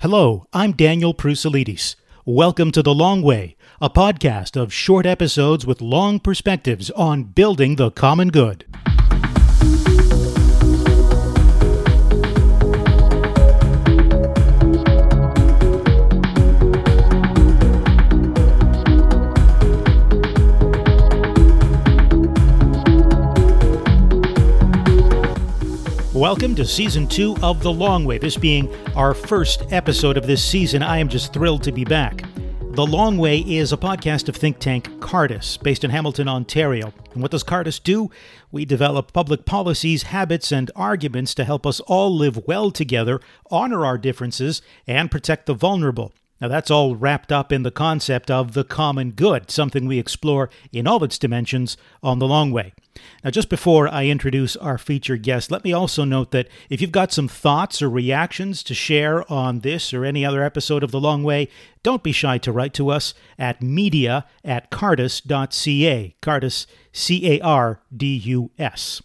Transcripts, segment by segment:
Hello, I'm Daniel Proussalidis. Welcome to The Long Way, a podcast of short episodes with long perspectives on building the common good. Welcome to season two of The Long Way, this being our first episode of this season. I am just thrilled to be back. The Long Way is a podcast of think tank Cardus, based in Hamilton, Ontario. And what does Cardus do? We develop public policies, habits, and arguments to help us all live well together, honor our differences, and protect the vulnerable. Now, that's all wrapped up in the concept of the common good, something we explore in all its dimensions on The Long Way. Now, just before I introduce our featured guest, let me also note that if you've got some thoughts or reactions to share on this or any other episode of The Long Way, don't be shy to write to us at media at cardus.ca. Cardus, C A R D U S.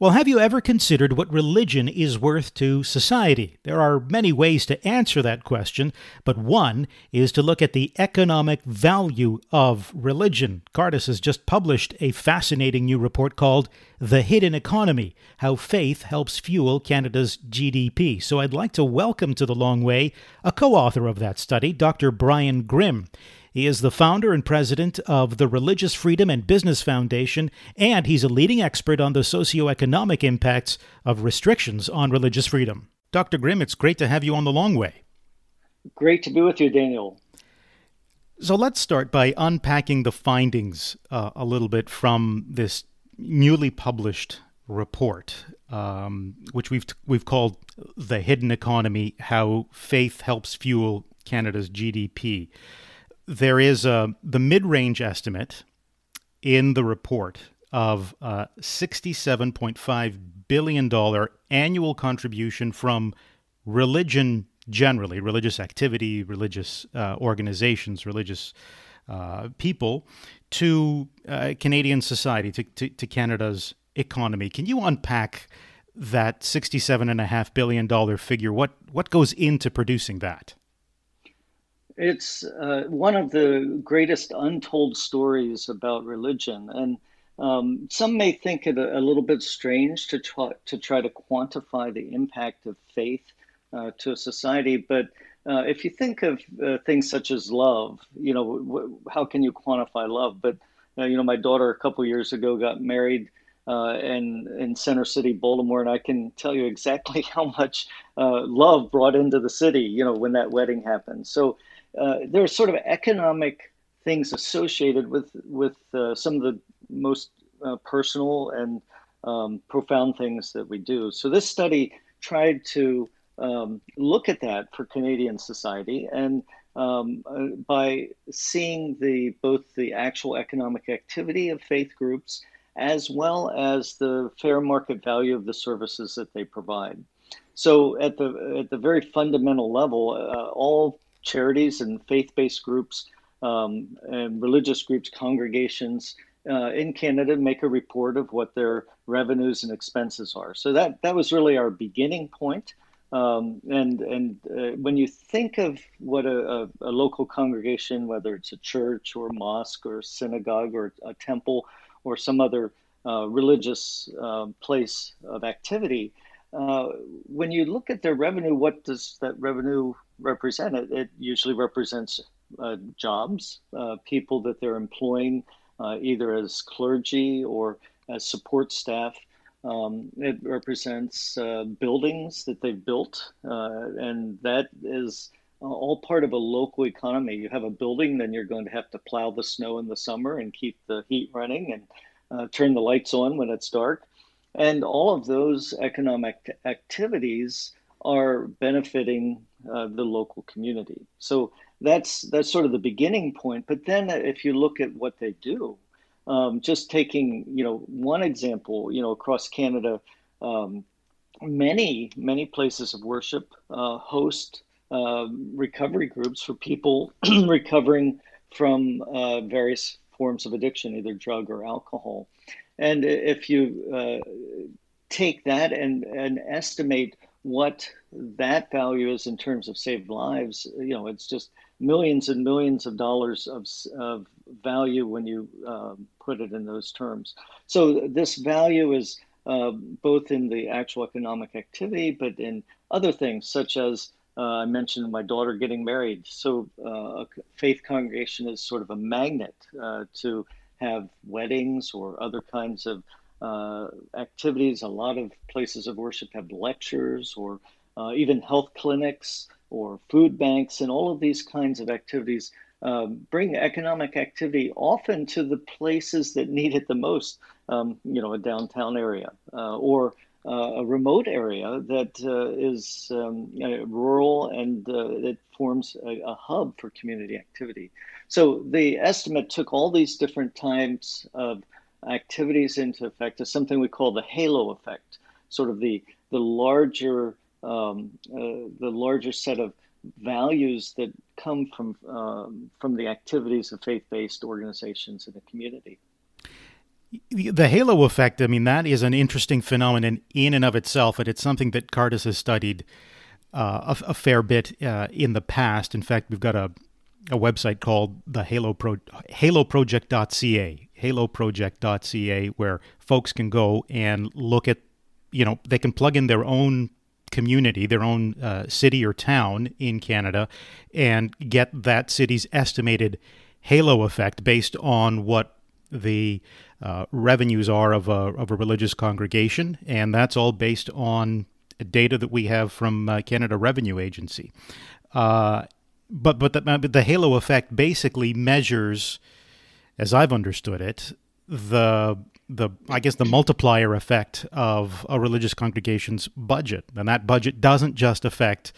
Well, have you ever considered what religion is worth to society? There are many ways to answer that question, but one is to look at the economic value of religion. Cardus has just published a fascinating new report called The Hidden Economy How Faith Helps Fuel Canada's GDP. So I'd like to welcome to the long way a co author of that study, Dr. Brian Grim. He is the founder and president of the Religious Freedom and Business Foundation, and he's a leading expert on the socioeconomic impacts of restrictions on religious freedom. Dr. Grim, it's great to have you on the long way. Great to be with you, Daniel. So let's start by unpacking the findings uh, a little bit from this newly published report, um, which we've we've called "The Hidden Economy: How Faith Helps Fuel Canada's GDP." There is a the mid-range estimate in the report of uh, $67.5 billion annual contribution from religion generally, religious activity, religious uh, organizations, religious uh, people, to uh, Canadian society, to, to, to, Canada's economy. Can you unpack that $67.5 billion figure? What, what goes into producing that? It's uh, one of the greatest untold stories about religion, and um, some may think it a, a, little bit strange to try to try to quantify the impact of faith uh, to a society. But uh, if you think of uh, things such as love, you know, w- how can you quantify love? But uh, you know, my daughter a couple years ago got married. Uh, in in Center City, Baltimore, and I can tell you exactly how much uh, love brought into the city. You know, when that wedding happened. So uh, there are sort of economic things associated with with uh, some of the most uh, personal and um, profound things that we do. So this study tried to um, look at that for Canadian society and um, uh, by seeing the both the actual economic activity of faith groups as well as the fair market value of the services that they provide. So at the at the very fundamental level, uh, all charities and faith-based groups um, and religious groups, congregations uh, in Canada make a report of what their revenues and expenses are. So that that was really our beginning point. Um, and and uh, when you think of what a, a, a, local congregation, whether it's a church or mosque or synagogue or a temple or some other uh, religious uh, place of activity, uh, when you look at their revenue, what does that revenue represent? It, it usually represents uh, jobs, uh, people that they're employing uh, either as clergy or as support staff. Um, it represents uh, buildings that they've built, and that is all part of a local economy. You have a building, then you're going to have to plow the snow in the summer and keep the heat running and turn the lights on when it's dark. And all of those economic activities are benefiting uh, the local community. So that's that's sort of the beginning point. But then if you look at what they do, um, just taking you know one example, you know across Canada, um, many many places of worship uh, host uh, recovery groups for people recovering from uh, various forms of addiction, either drug or alcohol. And if you uh, take that and, and estimate what that value is in terms of saved lives, you know, it's just millions and millions of dollars of, of value when you uh, put it in those terms. So this value is uh, both in the actual economic activity, but in other things such as uh, I mentioned my daughter getting married. So uh, a faith congregation is sort of a magnet uh, to have weddings or other kinds of uh, activities. A lot of places of worship have lectures or uh, even health clinics or food banks, and all of these kinds of activities um, bring economic activity often to the places that need it the most. Um, you know, a downtown area uh, or uh, a remote area that uh, is um, rural and uh, it forms a, a, hub for community activity. So the estimate took all these different types of activities into effect is something we call the halo effect, sort of the the larger um, uh, the larger set of values that come from um, from the activities of faith-based organizations in the community. The halo effect, I mean, that is an interesting phenomenon in and of itself, and it's something that Cardus has studied uh, a, a, fair bit uh, in the past. In fact, we've got a, a website called the Halo Pro, haloproject.ca, haloproject.ca, where folks can go and look at, you know, they can plug in their own community, their own uh, city or town in Canada, and get that city's estimated halo effect based on what the uh, revenues are of a, of a religious congregation. And that's all based on data that we have from uh, Canada Revenue Agency. Uh, but but the, but the halo effect basically measures, as I've understood it, the the I guess the multiplier effect of a religious congregation's budget, and that budget doesn't just affect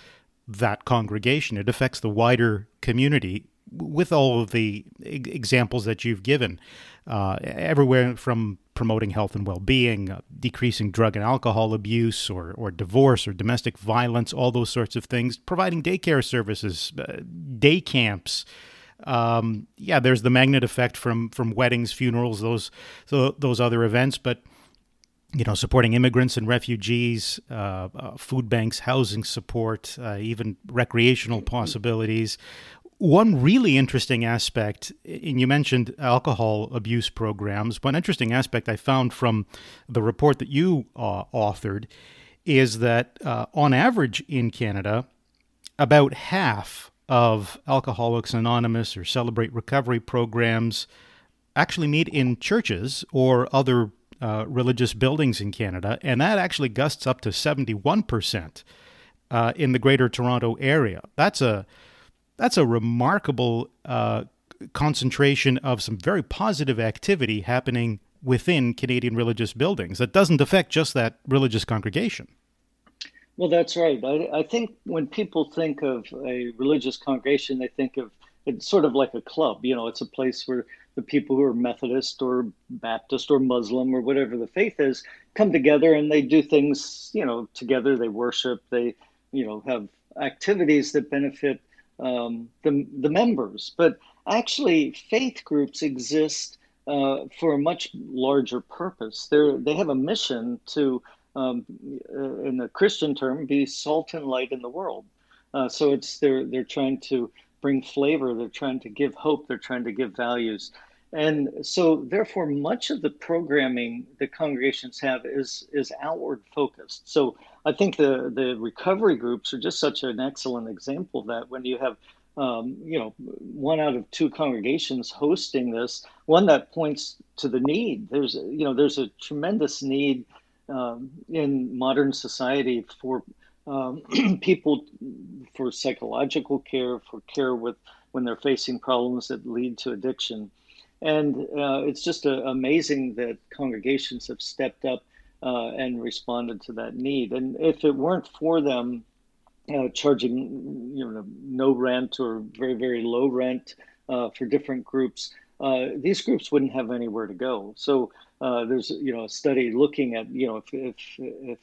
that congregation; it affects the wider community. With all of the examples that you've given, uh, everywhere from promoting health and well-being, uh, decreasing drug and alcohol abuse, or or divorce or domestic violence, all those sorts of things, providing daycare services, uh, day camps um, yeah, there's the magnet effect from from weddings, funerals, those those other events, but you know, supporting immigrants and refugees, uh, uh, food banks, housing support, uh, even recreational possibilities. One really interesting aspect, and you mentioned alcohol abuse programs. One interesting aspect I found from the report that you uh, authored is that uh, on average in Canada, about half of Alcoholics Anonymous or Celebrate Recovery programs actually meet in churches or other uh, religious buildings in Canada, and that actually gusts up to 71% uh, in the Greater Toronto area. That's a that's a remarkable uh, concentration of some very positive activity happening within Canadian religious buildings. That doesn't affect just that religious congregation. Well, that's right. I, I think when people think of a religious congregation, they think of it's sort of like a club. You know, it's a place where the people who are Methodist or Baptist or Muslim or whatever the faith is come together and they do things, you know, together. They worship. They, you know, have activities that benefit um, the the members. But actually, faith groups exist uh, for a much larger purpose. They they have a mission to um, uh, in the Christian term, be salt and light in the world. Uh, so it's they're they're trying to bring flavor, they're trying to give hope, they're trying to give values, and so therefore much of the programming that congregations have is is outward focused. So I think the the recovery groups are just such an excellent example of that when you have um, you know, one out of two congregations hosting this, one that points to the need. There's, you know, there's a tremendous need um, in modern society for um, people for psychological care, for care with when they're facing problems that lead to addiction. And uh, it's just uh, amazing that congregations have stepped up uh, and responded to that need. And if it weren't for them charging, you know, no rent or very very low rent uh, for different groups, uh, these groups wouldn't have anywhere to go. So uh, there's you know a study looking at you know if, if if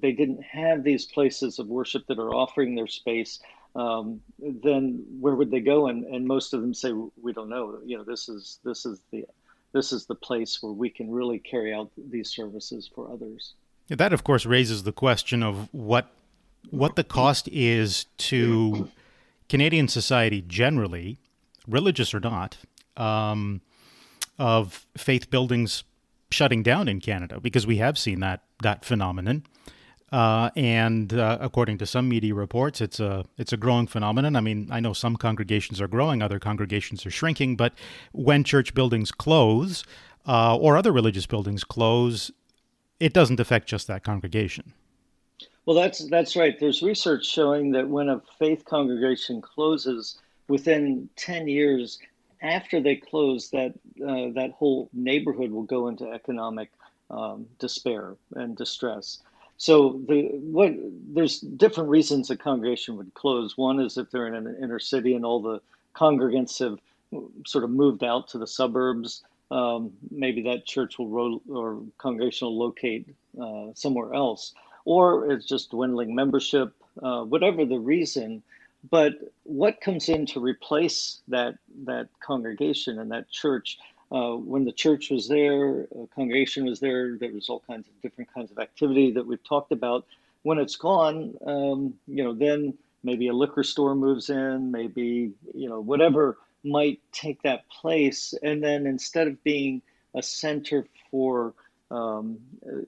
they didn't have these places of worship that are offering their space, um, then where would they go? And and most of them say we don't know. You know this is this is the this is the place where we can really carry out these services for others. That of course raises the question of what what the cost is to Canadian society generally, religious or not, um, of faith buildings shutting down in Canada because we have seen that that phenomenon. Uh, and uh, according to some media reports, it's a it's a growing phenomenon. I mean, I know some congregations are growing, other congregations are shrinking. But when church buildings close uh, or other religious buildings close, it doesn't affect just that congregation. Well, that's that's right. There's research showing that when a faith congregation closes, within ten years after they close, that uh, that whole neighborhood will go into economic um, despair and distress. So the what there's different reasons a congregation would close. One is if they're in an inner city and all the congregants have sort of moved out to the suburbs. Um, maybe that church will ro- or congregation will locate uh, somewhere else or it's just dwindling membership, uh, whatever the reason. But what comes in to replace that that congregation and that church? Uh, when the church was there, a congregation was there. There was all kinds of different kinds of activity that we've talked about. When it's gone, um, you know, then maybe a liquor store moves in, maybe you know whatever might take that place, and then instead of being a center for um,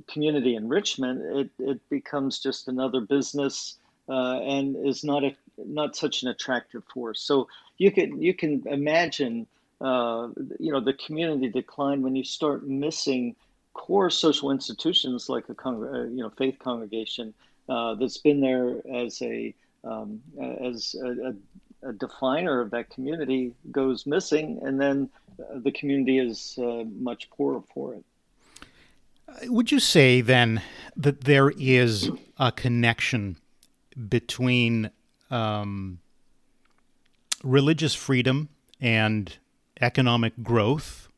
community enrichment, it, it becomes just another business uh, and is not a not such an attractive force. So you can you can imagine uh, you know the community decline when you start missing core social institutions like a uh, you know faith congregation uh, that's been there as a um, as a, a, a, definer of that community goes missing, and then the community is uh, much poorer for it. Would you say then that there is a connection between um, religious freedom and economic growth?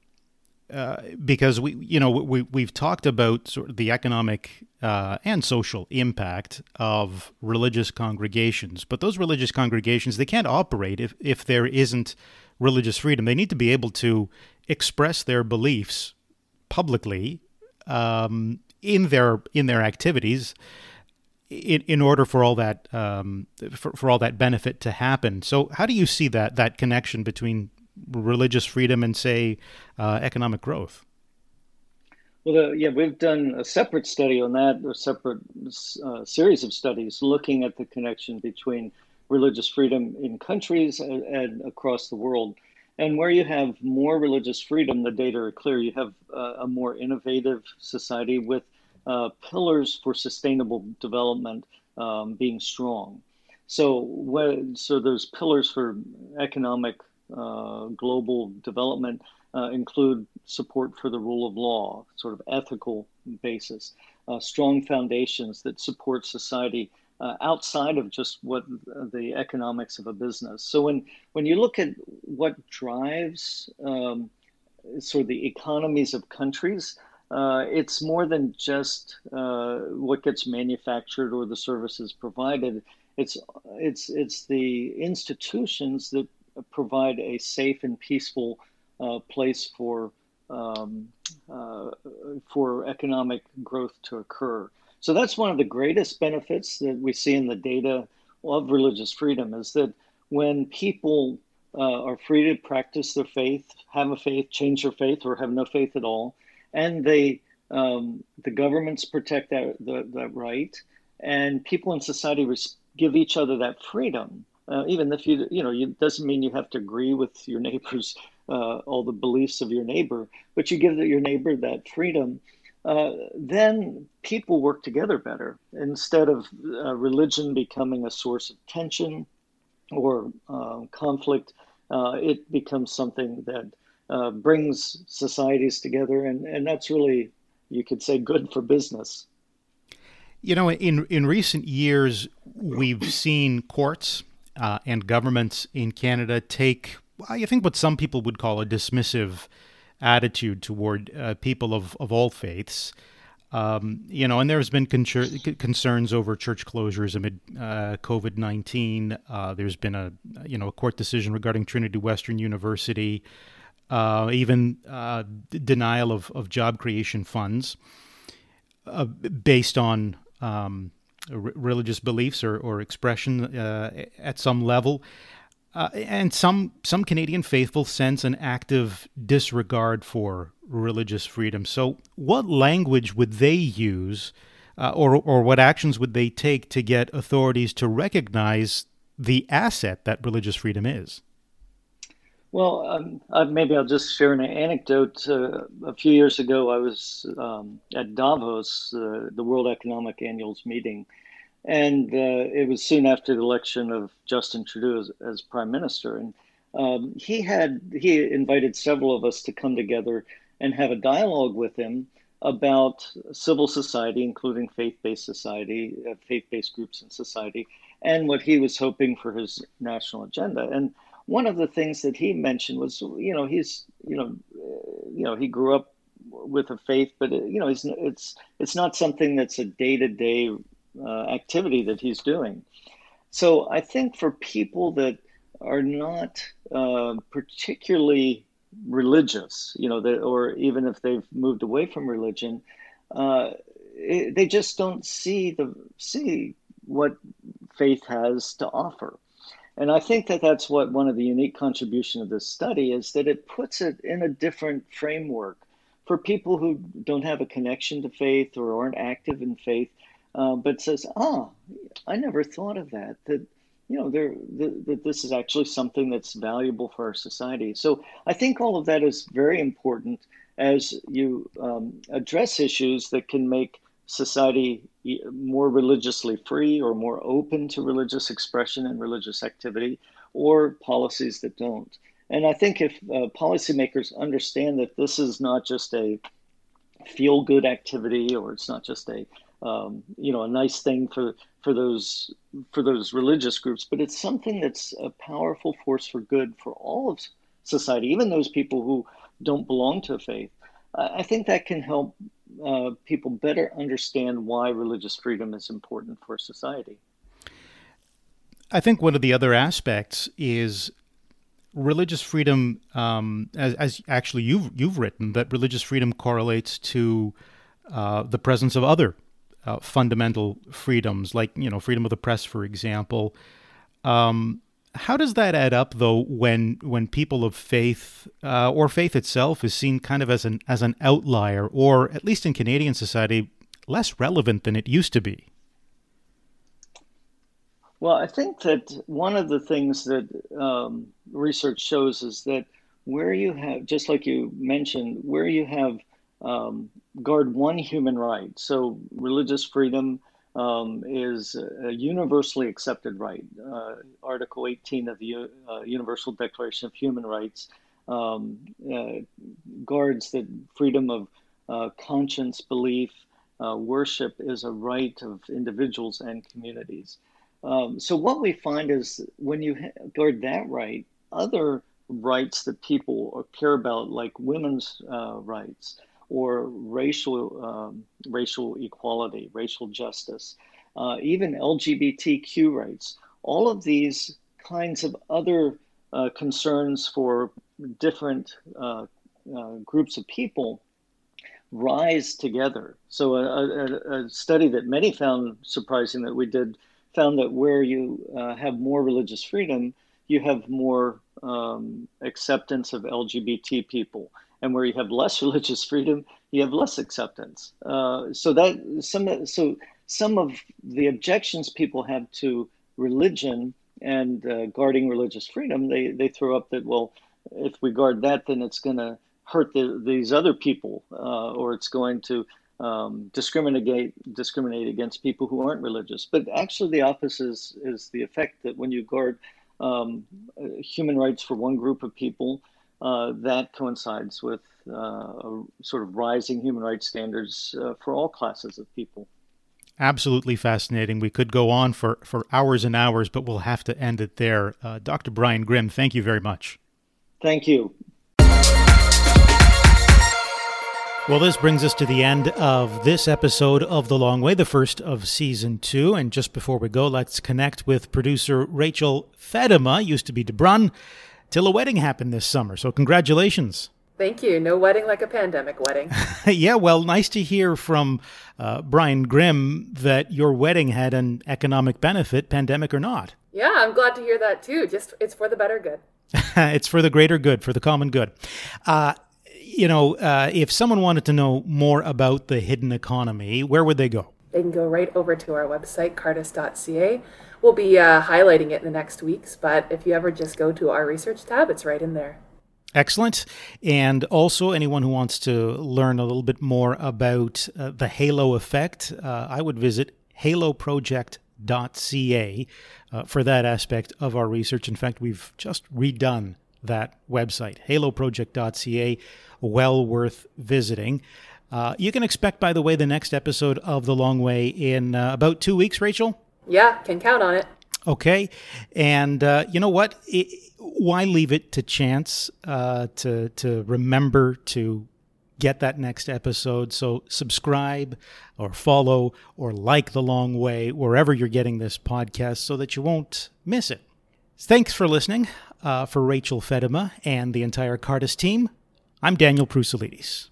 Uh, because we, you know, we we've talked about sort of the economic uh, and social impact of religious congregations, but those religious congregations they can't operate if if there isn't religious freedom. They need to be able to express their beliefs publicly um, in their in their activities in, in order for all that um, for, for all that benefit to happen. So how do you see that that connection between religious freedom and say uh, economic growth? Well, uh, yeah, we've done a separate study on that, a separate uh, series of studies looking at the connection between religious freedom in countries and, and across the world. And where you have more religious freedom, the data are clear. You have uh, a more innovative society with uh, pillars for sustainable development um, being strong. So, when, so those pillars for economic uh, global development uh, include support for the rule of law, sort of ethical basis, uh, strong foundations that support society uh, outside of just what the economics of a business. So when when you look at what drives um, sort of the economies of countries, uh, it's more than just uh, what gets manufactured or the services provided. It's it's it's the institutions that provide a safe and peaceful uh, place for um, uh, for economic growth to occur. So that's one of the greatest benefits that we see in the data of religious freedom is that when people uh, are free to practice their faith, have a faith, change their faith, or have no faith at all, and they um, the governments protect that, that, that right, and people in society res- give each other that freedom. Uh, even if you you know it doesn't mean you have to agree with your neighbors uh, all the beliefs of your neighbor, but you give your neighbor that freedom uh, then people work together better instead of uh, religion becoming a source of tension or uh, conflict. Uh, it becomes something that uh, brings societies together, and, and that's really, you could say, good for business. You know, in in recent years, we've seen courts and governments in Canada take, I think, what some people would call a dismissive attitude toward uh, people of, of all faiths. Um, you know, and there's been con- concerns over church closures amid uh, COVID nineteen. Uh, there's been a you know a court decision regarding Trinity Western University, uh, even uh, d- denial of, of job creation funds uh, based on um, r- religious beliefs or, or expression uh, at some level. Uh, and some some Canadian faithful sense an active disregard for religious freedom. So, what language would they use, uh, or or what actions would they take to get authorities to recognize the asset that religious freedom is? Well, um, maybe I'll just share an anecdote. Uh, a few years ago, I was um, at Davos, uh, the World Economic Annuals meeting, and uh, it was soon after the election of Justin Trudeau as, as prime minister. And um, he had he invited several of us to come together and have a dialogue with him about civil society, including faith-based society, uh, faith-based groups in society, and what he was hoping for his national agenda. And one of the things that he mentioned was, you know, he's, you know, uh, you know, he grew up with a faith, but you know, it's it's it's not something that's a day to day activity that he's doing. So I think for people that are not uh, particularly religious, you know, that, or even if they've moved away from religion, uh, it, they just don't see the see what faith has to offer. And I think that that's what one of the unique contribution of this study is that it puts it in a different framework for people who don't have a connection to faith or aren't active in faith, uh, but says, "Ah, I never thought of that. That you know, there that this is actually something that's valuable for our society." So I think all of that is very important as you um, address issues that can make society more religiously free or more open to religious expression and religious activity, or policies that don't. And I think if uh, policymakers understand that this is not just a feel good activity or it's not just a um, you know a nice thing for for those for those religious groups, but it's something that's a powerful force for good for all of society, even those people who don't belong to a faith. I think that can help uh, people better understand why religious freedom is important for society. I think one of the other aspects is religious freedom, um, as, as, actually you've you've written that religious freedom correlates to uh, the presence of other uh, fundamental freedoms, like you know freedom of the press, for example. Um, how does that add up, though, when when people of faith uh, or faith itself is seen kind of as an as an outlier, or at least in Canadian society, less relevant than it used to be? Well, I think that one of the things that um, research shows is that where you have, just like you mentioned, where you have um, guard one human right, so religious freedom um, is a universally accepted right. Uh, Article 18 of the uh, Universal Declaration of Human Rights um, uh, guards that freedom of uh, conscience, belief, uh, worship is a right of individuals and communities. Um, so, what we find is when you guard that right, other rights that people care about, like women's uh, rights, or racial um, racial equality, racial justice, uh, even LGBTQ rights. All of these kinds of other uh, concerns for different uh, uh groups of people rise together. So a, a, a, study that many found surprising that we did found that where you uh, have more religious freedom, you have more um, acceptance of LGBT people and where you have less religious freedom, you have less acceptance. Uh, so that some so some of the objections people have to religion and uh, guarding religious freedom, they they throw up that well, if we guard that, then it's going to hurt the, these other people, uh, or it's going to um, discriminate discriminate against people who aren't religious. But actually, the opposite is, is the effect that when you guard um, human rights for one group of people, uh, that coincides with uh, sort of rising human rights standards uh, for all classes of people. Absolutely fascinating. We could go on for, for hours and hours, but we'll have to end it there. Uh, Dr. Brian Grim, thank you very much. Thank you. Well, this brings us to the end of this episode of The Long Way, the first of season two. And just before we go, let's connect with producer Rachel Fedema, used to be DeBrun, till a wedding happened this summer. So, congratulations. Thank you. No wedding like a pandemic wedding. yeah, well, nice to hear from uh, Brian Grim that your wedding had an economic benefit, pandemic or not. Yeah, I'm glad to hear that too. Just it's for the better good. it's for the greater good, for the common good. Uh, you know, uh, if someone wanted to know more about the hidden economy, where would they go? They can go right over to our website, cardus.ca. We'll be uh, highlighting it in the next weeks, but if you ever just go to our research tab, it's right in there. Excellent. And also, anyone who wants to learn a little bit more about uh, the halo effect, uh, I would visit haloproject.ca uh, for that aspect of our research. In fact, we've just redone that website, haloproject.ca, well worth visiting. Uh, you can expect, by the way, the next episode of The Long Way in uh, about two weeks, Rachel. Yeah, can count on it. Okay. And uh, you know what? It, why leave it to chance uh, to, to remember to get that next episode? So subscribe or follow or like The Long Way wherever you're getting this podcast so that you won't miss it. Thanks for listening. Uh, for Rachel Fedema and the entire Cardus team, I'm Daniel you.